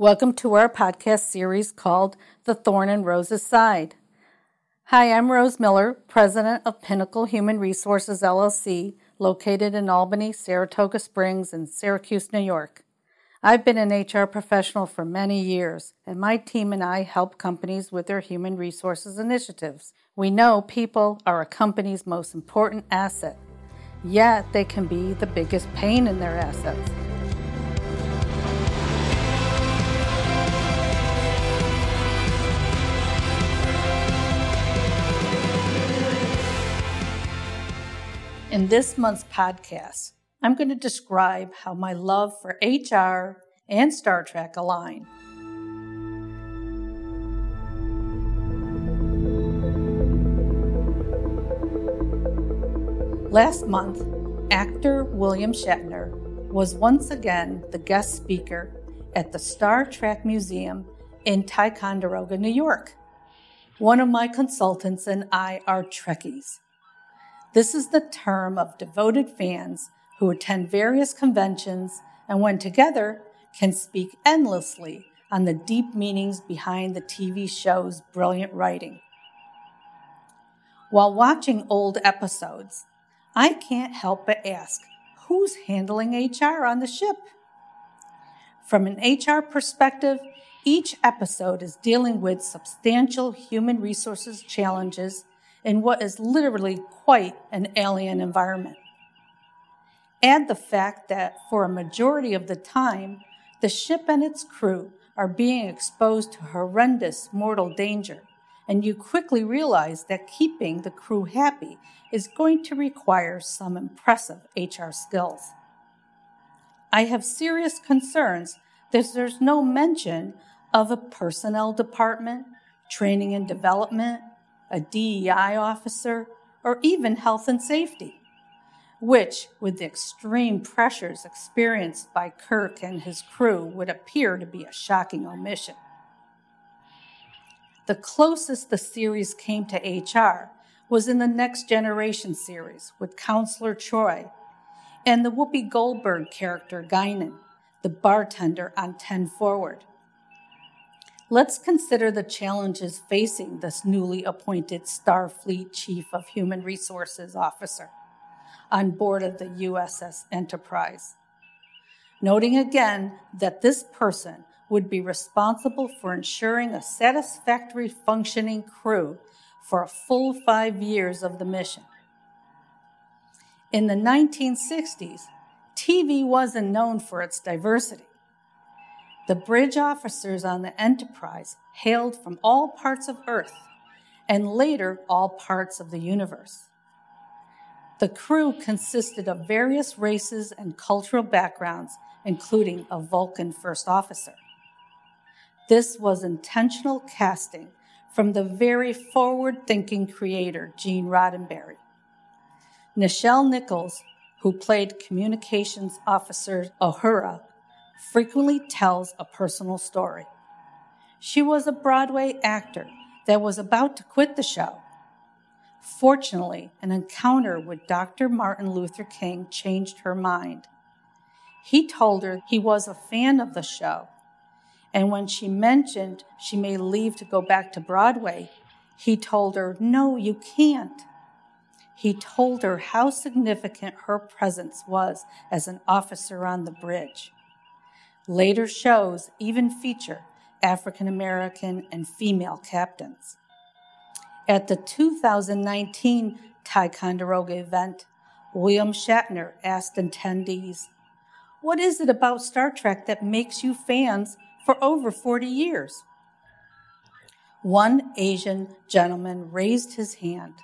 Welcome to our podcast series called The Thorn and Rose's Side. Hi, I'm Rose Miller, president of Pinnacle Human Resources LLC, located in Albany, Saratoga Springs, and Syracuse, New York. I've been an HR professional for many years, and my team and I help companies with their human resources initiatives. We know people are a company's most important asset, yet they can be the biggest pain in their assets. In this month's podcast, I'm going to describe how my love for HR and Star Trek align. Last month, actor William Shatner was once again the guest speaker at the Star Trek Museum in Ticonderoga, New York. One of my consultants and I are Trekkies. This is the term of devoted fans who attend various conventions and, when together, can speak endlessly on the deep meanings behind the TV show's brilliant writing. While watching old episodes, I can't help but ask who's handling HR on the ship? From an HR perspective, each episode is dealing with substantial human resources challenges in what is literally quite an alien environment. Add the fact that for a majority of the time, the ship and its crew are being exposed to horrendous mortal danger, and you quickly realize that keeping the crew happy is going to require some impressive HR skills. I have serious concerns that there's no mention of a personnel department, training and development, a DEI officer, or even health and safety, which, with the extreme pressures experienced by Kirk and his crew, would appear to be a shocking omission. The closest the series came to HR was in the Next Generation series with Counselor Troi and the Whoopi Goldberg character Guinan, the bartender on 10 Forward. Let's consider the challenges facing this newly appointed Starfleet Chief of Human Resources Officer on board of the USS Enterprise. Noting again that this person would be responsible for ensuring a satisfactory functioning crew for a full five years of the mission. In the 1960s, TV wasn't known for its diversity. The bridge officers on the Enterprise hailed from all parts of Earth and later all parts of the universe. The crew consisted of various races and cultural backgrounds, including a Vulcan first officer. This was intentional casting from the very forward thinking creator, Gene Roddenberry. Nichelle Nichols, who played communications officer Uhura, frequently tells a personal story. She was a Broadway actor that was about to quit the show. Fortunately, an encounter with Dr. Martin Luther King changed her mind. He told her he was a fan of the show, and when she mentioned she may leave to go back to Broadway, he told her, No, you can't. He told her how significant her presence was as an officer on the bridge. Later shows even feature African American and female captains. At the 2019 Ticonderoga event, William Shatner asked attendees, What is it about Star Trek that makes you fans for over 40 years? One Asian gentleman raised his hand.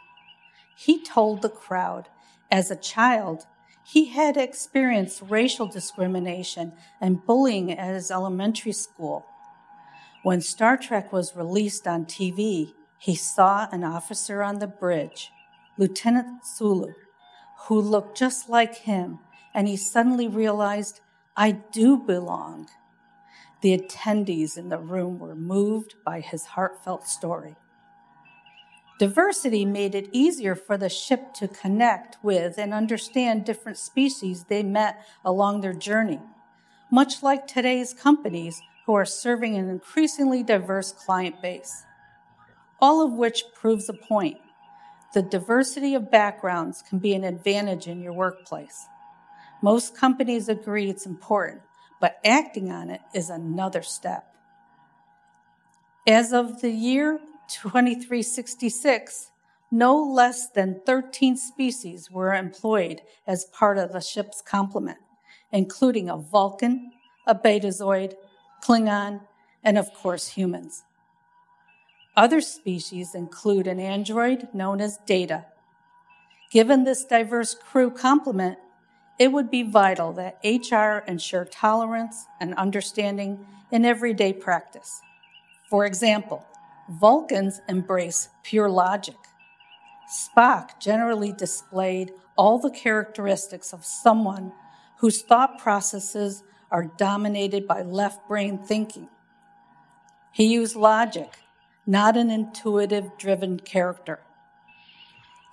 He told the crowd, as a child, he had experienced racial discrimination and bullying at his elementary school. When Star Trek was released on TV, he saw an officer on the bridge, Lieutenant Sulu, who looked just like him, and he suddenly realized, I do belong. The attendees in the room were moved by his heartfelt story. Diversity made it easier for the ship to connect with and understand different species they met along their journey, much like today's companies who are serving an increasingly diverse client base. All of which proves a point. The diversity of backgrounds can be an advantage in your workplace. Most companies agree it's important, but acting on it is another step. As of the year 2366, no less than 13 species were employed as part of the ship's complement, including a Vulcan, a Betazoid, Klingon, and of course humans. Other species include an android known as Data. Given this diverse crew complement, it would be vital that HR ensure tolerance and understanding in everyday practice. For example, Vulcans embrace pure logic. Spock generally displayed all the characteristics of someone whose thought processes are dominated by left brain thinking. He used logic, not an intuitive driven character.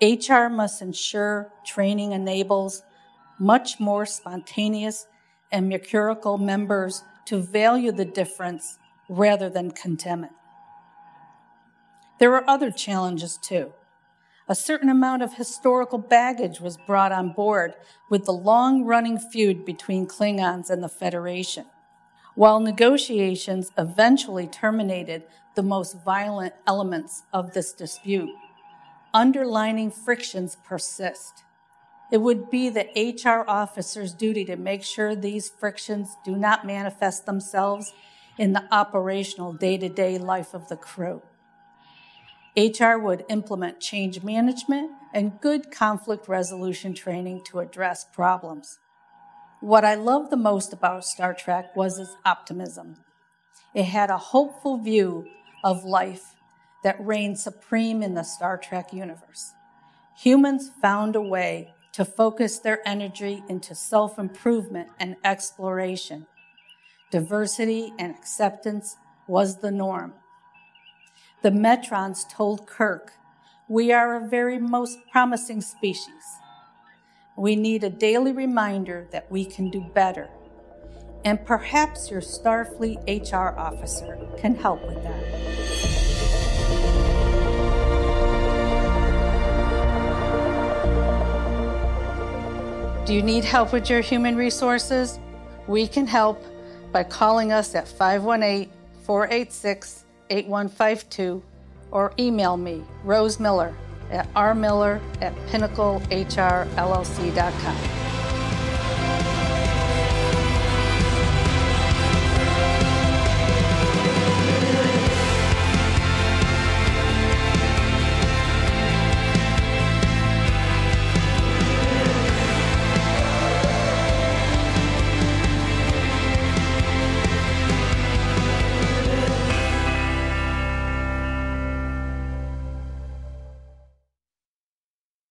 HR must ensure training enables much more spontaneous and mercurial members to value the difference rather than condemn it. There are other challenges too. A certain amount of historical baggage was brought on board with the long running feud between Klingons and the Federation. While negotiations eventually terminated the most violent elements of this dispute, underlining frictions persist. It would be the HR officer's duty to make sure these frictions do not manifest themselves in the operational day to day life of the crew. HR would implement change management and good conflict resolution training to address problems. What I loved the most about Star Trek was its optimism. It had a hopeful view of life that reigned supreme in the Star Trek universe. Humans found a way to focus their energy into self improvement and exploration. Diversity and acceptance was the norm. The Metrons told Kirk, We are a very most promising species. We need a daily reminder that we can do better. And perhaps your Starfleet HR officer can help with that. Do you need help with your human resources? We can help by calling us at 518 486 8152 or email me, Rose Miller, at rmiller at pinnaclehrllc.com.